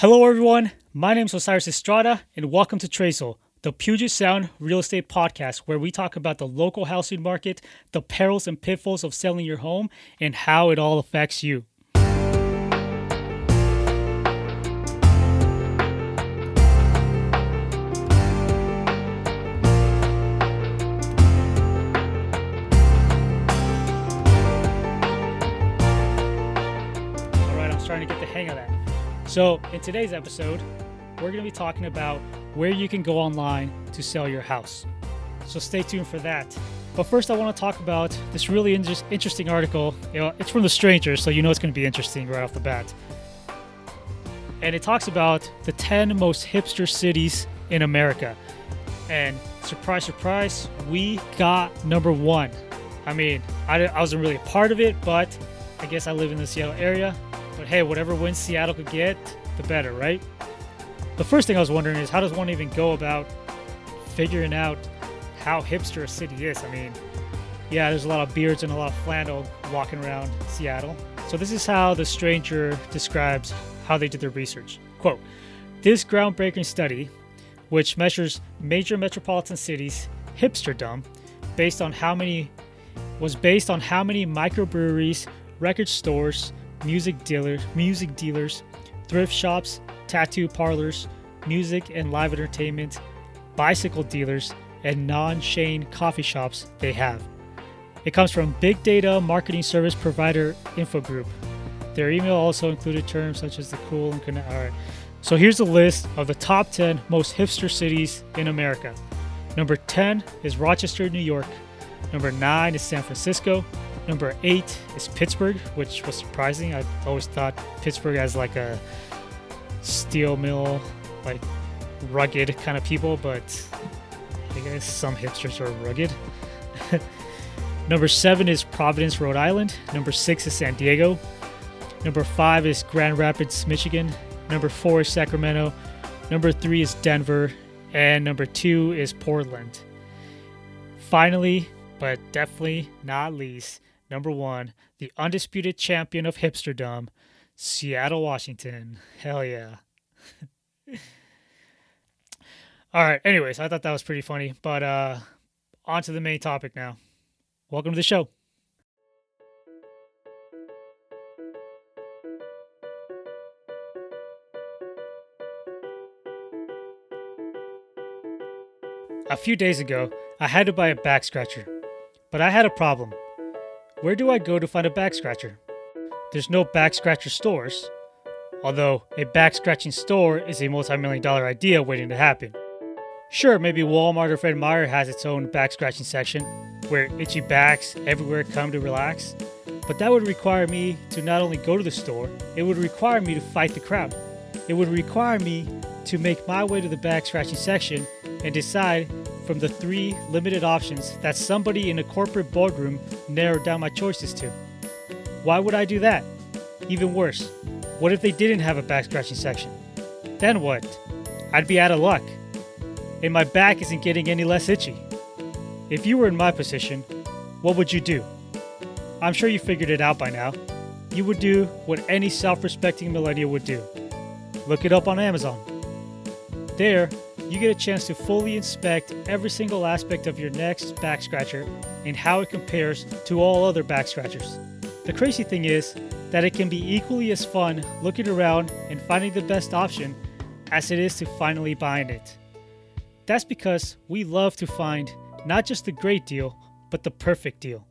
Hello, everyone. My name is Osiris Estrada, and welcome to Trazul, the Puget Sound real estate podcast, where we talk about the local housing market, the perils and pitfalls of selling your home, and how it all affects you. All right, I'm starting to get the hang of that. So, in today's episode, we're going to be talking about where you can go online to sell your house. So, stay tuned for that. But first, I want to talk about this really inter- interesting article. You know, it's from The Stranger, so you know it's going to be interesting right off the bat. And it talks about the 10 most hipster cities in America. And surprise, surprise, we got number one. I mean, I, I wasn't really a part of it, but I guess I live in the Seattle area. But hey, whatever wins Seattle could get, the better, right? The first thing I was wondering is how does one even go about figuring out how hipster a city is? I mean, yeah, there's a lot of beards and a lot of flannel walking around Seattle. So this is how the stranger describes how they did their research. Quote, this groundbreaking study, which measures major metropolitan cities hipsterdom based on how many was based on how many microbreweries, record stores, music dealers, music dealers, thrift shops, tattoo parlors, music and live entertainment, bicycle dealers, and non-chain coffee shops they have. It comes from big data marketing service provider Infogroup. Their email also included terms such as the cool and connect. All right. So here's a list of the top 10 most hipster cities in America. Number 10 is Rochester, New York. Number 9 is San Francisco. Number 8 is Pittsburgh, which was surprising. I always thought Pittsburgh as like a steel mill, like rugged kind of people, but I guess some hipsters are rugged. Number 7 is Providence, Rhode Island. Number 6 is San Diego. Number 5 is Grand Rapids, Michigan. Number 4 is Sacramento. Number 3 is Denver. And number 2 is Portland. Finally, but definitely not least, number 1, the undisputed champion of hipsterdom, Seattle, Washington. Hell yeah. All right, anyways, I thought that was pretty funny, but uh on to the main topic now. Welcome to the show. A few days ago, I had to buy a back scratcher, but I had a problem. Where do I go to find a back scratcher? There's no back scratcher stores, although a back scratching store is a multi million dollar idea waiting to happen. Sure, maybe Walmart or Fred Meyer has its own back scratching section where itchy backs everywhere come to relax, but that would require me to not only go to the store, it would require me to fight the crowd. It would require me to make my way to the back scratching section and decide from the three limited options that somebody in a corporate boardroom narrowed down my choices to. Why would I do that? Even worse, what if they didn't have a back scratching section? Then what? I'd be out of luck. And my back isn't getting any less itchy. If you were in my position, what would you do? I'm sure you figured it out by now. You would do what any self respecting millennial would do look it up on Amazon. There, you get a chance to fully inspect every single aspect of your next back scratcher and how it compares to all other back scratchers. The crazy thing is that it can be equally as fun looking around and finding the best option as it is to finally buying it. That's because we love to find not just the great deal, but the perfect deal.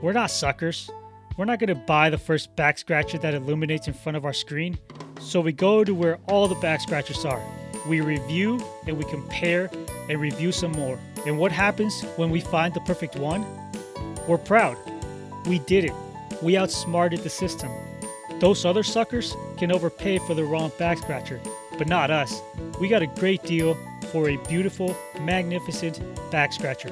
We're not suckers. We're not going to buy the first back scratcher that illuminates in front of our screen, so we go to where all the back scratchers are. We review and we compare and review some more. And what happens when we find the perfect one? We're proud. We did it. We outsmarted the system. Those other suckers can overpay for the wrong back scratcher, but not us. We got a great deal for a beautiful, magnificent back scratcher.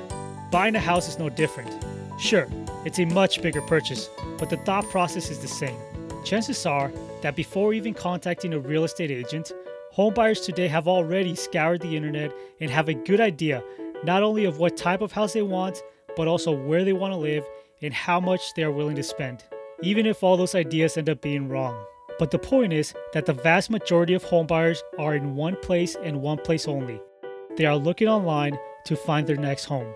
Buying a house is no different. Sure, it's a much bigger purchase, but the thought process is the same. Chances are that before even contacting a real estate agent, homebuyers today have already scoured the internet and have a good idea not only of what type of house they want, but also where they want to live and how much they are willing to spend, even if all those ideas end up being wrong. But the point is that the vast majority of homebuyers are in one place and one place only. They are looking online to find their next home.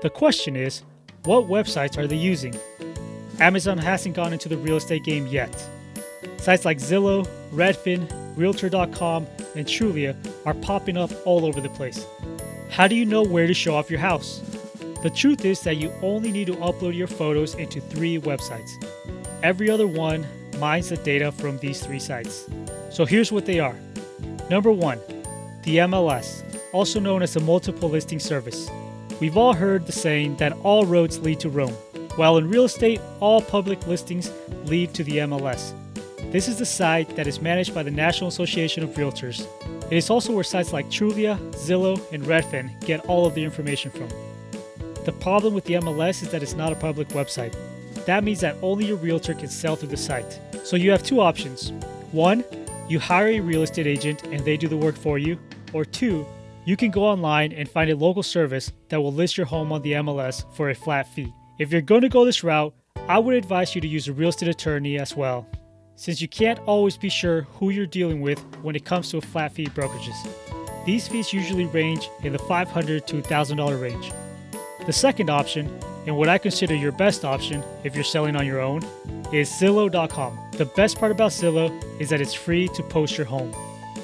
The question is, what websites are they using? Amazon hasn't gone into the real estate game yet. Sites like Zillow, Redfin, Realtor.com, and Trulia are popping up all over the place. How do you know where to show off your house? The truth is that you only need to upload your photos into three websites. Every other one mines the data from these three sites. So here's what they are. Number one, the MLS, also known as the Multiple Listing Service. We've all heard the saying that all roads lead to Rome. While in real estate, all public listings lead to the MLS. This is the site that is managed by the National Association of Realtors. It is also where sites like Trulia, Zillow, and Redfin get all of the information from. The problem with the MLS is that it's not a public website. That means that only your realtor can sell through the site. So you have two options. One, you hire a real estate agent and they do the work for you. Or two, you can go online and find a local service that will list your home on the MLS for a flat fee. If you're going to go this route, I would advise you to use a real estate attorney as well, since you can't always be sure who you're dealing with when it comes to flat fee brokerages. These fees usually range in the $500 to $1,000 range. The second option, and what I consider your best option if you're selling on your own, is Zillow.com. The best part about Zillow is that it's free to post your home.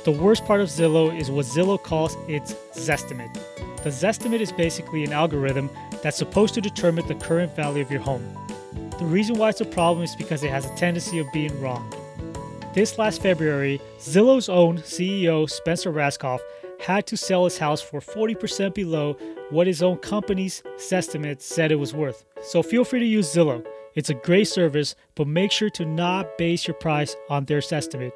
The worst part of Zillow is what Zillow calls its Zestimate. The Zestimate is basically an algorithm that's supposed to determine the current value of your home. The reason why it's a problem is because it has a tendency of being wrong. This last February, Zillow's own CEO Spencer Rascoff had to sell his house for 40% below what his own company's estimate said it was worth. So feel free to use Zillow. It's a great service, but make sure to not base your price on their estimate.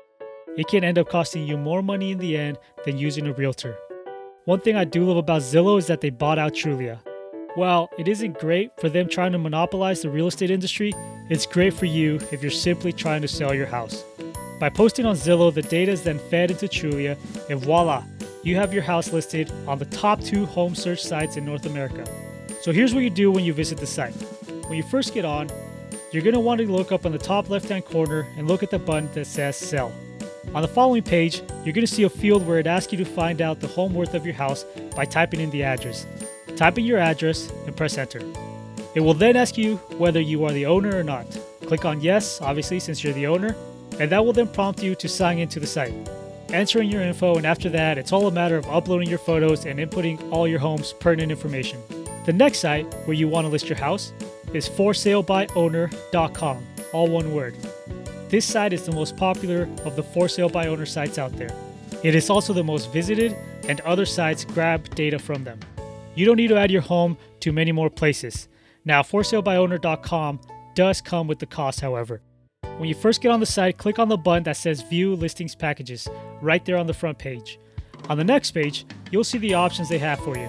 It can end up costing you more money in the end than using a realtor. One thing I do love about Zillow is that they bought out Trulia. While it isn't great for them trying to monopolize the real estate industry, it's great for you if you're simply trying to sell your house. By posting on Zillow, the data is then fed into Trulia, and voila, you have your house listed on the top two home search sites in North America. So here's what you do when you visit the site. When you first get on, you're going to want to look up on the top left hand corner and look at the button that says Sell. On the following page, you're going to see a field where it asks you to find out the home worth of your house by typing in the address. Type in your address and press enter. It will then ask you whether you are the owner or not. Click on yes, obviously, since you're the owner, and that will then prompt you to sign into the site. Entering your info, and after that, it's all a matter of uploading your photos and inputting all your home's pertinent information. The next site where you want to list your house is forsalebyowner.com, all one word. This site is the most popular of the for sale by owner sites out there. It is also the most visited, and other sites grab data from them. You don't need to add your home to many more places. Now, forsalebyowner.com does come with the cost, however. When you first get on the site, click on the button that says View Listings Packages right there on the front page. On the next page, you'll see the options they have for you.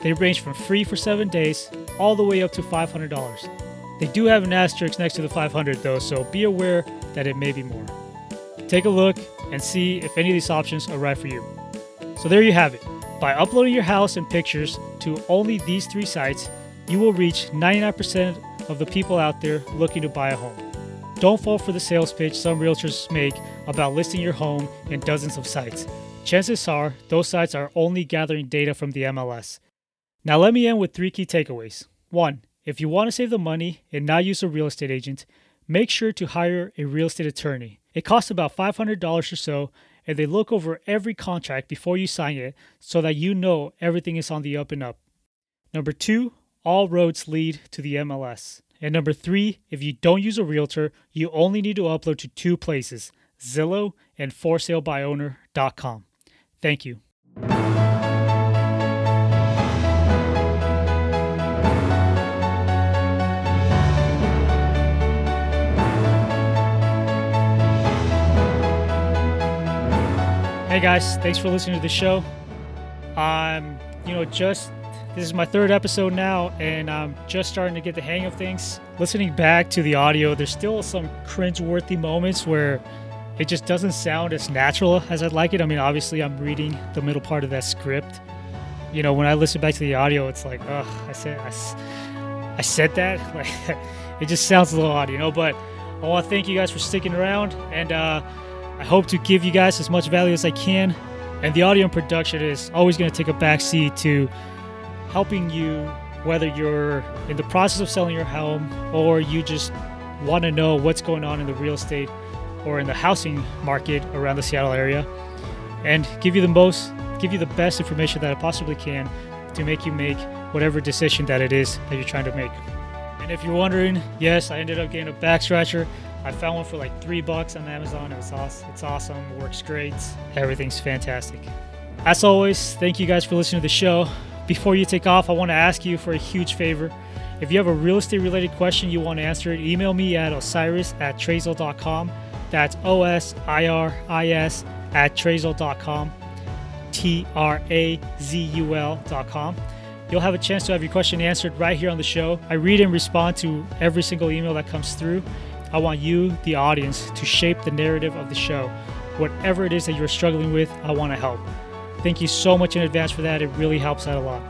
They range from free for 7 days all the way up to $500. They do have an asterisk next to the 500 though, so be aware that it may be more. Take a look and see if any of these options are right for you. So there you have it. By uploading your house and pictures to only these three sites, you will reach 99% of the people out there looking to buy a home. Don't fall for the sales pitch some realtors make about listing your home in dozens of sites. Chances are those sites are only gathering data from the MLS. Now, let me end with three key takeaways. One, if you want to save the money and not use a real estate agent, make sure to hire a real estate attorney. It costs about $500 or so, and they look over every contract before you sign it so that you know everything is on the up and up. Number two, all roads lead to the MLS. And number three, if you don't use a realtor, you only need to upload to two places Zillow and forsalebyowner.com. Thank you. Hey guys, thanks for listening to the show. I'm, you know, just this is my third episode now, and I'm just starting to get the hang of things. Listening back to the audio, there's still some cringe-worthy moments where it just doesn't sound as natural as I'd like it. I mean, obviously, I'm reading the middle part of that script. You know, when I listen back to the audio, it's like, ugh, I said, I, I said that. Like, it just sounds a little odd, you know. But I want to thank you guys for sticking around, and uh, I hope to give you guys as much value as I can. And the audio production is always going to take a backseat to helping you, whether you're in the process of selling your home or you just want to know what's going on in the real estate or in the housing market around the Seattle area, and give you the most, give you the best information that I possibly can to make you make whatever decision that it is that you're trying to make. And if you're wondering, yes, I ended up getting a back scratcher. I found one for like three bucks on Amazon. It was awesome. It's awesome. Works great. Everything's fantastic. As always, thank you guys for listening to the show. Before you take off, I want to ask you for a huge favor. If you have a real estate related question you want to answer it, email me at osiris at trazul.com. That's O S I R I S at trazul.com. T R A Z U L.com. You'll have a chance to have your question answered right here on the show. I read and respond to every single email that comes through. I want you, the audience, to shape the narrative of the show. Whatever it is that you're struggling with, I want to help. Thank you so much in advance for that. It really helps out a lot.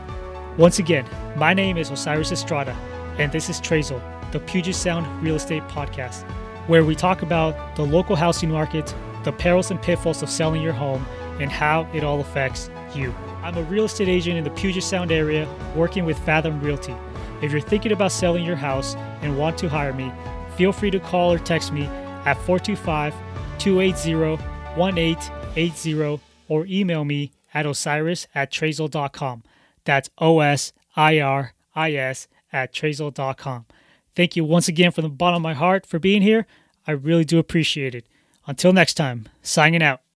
Once again, my name is Osiris Estrada, and this is Trazul, the Puget Sound Real Estate Podcast, where we talk about the local housing market, the perils and pitfalls of selling your home, and how it all affects you. I'm a real estate agent in the Puget Sound area working with Fathom Realty. If you're thinking about selling your house and want to hire me, feel free to call or text me at 425 280 1880 or email me at osiris at trazul.com. That's O S I R I S at trazul.com. Thank you once again from the bottom of my heart for being here. I really do appreciate it. Until next time, signing out.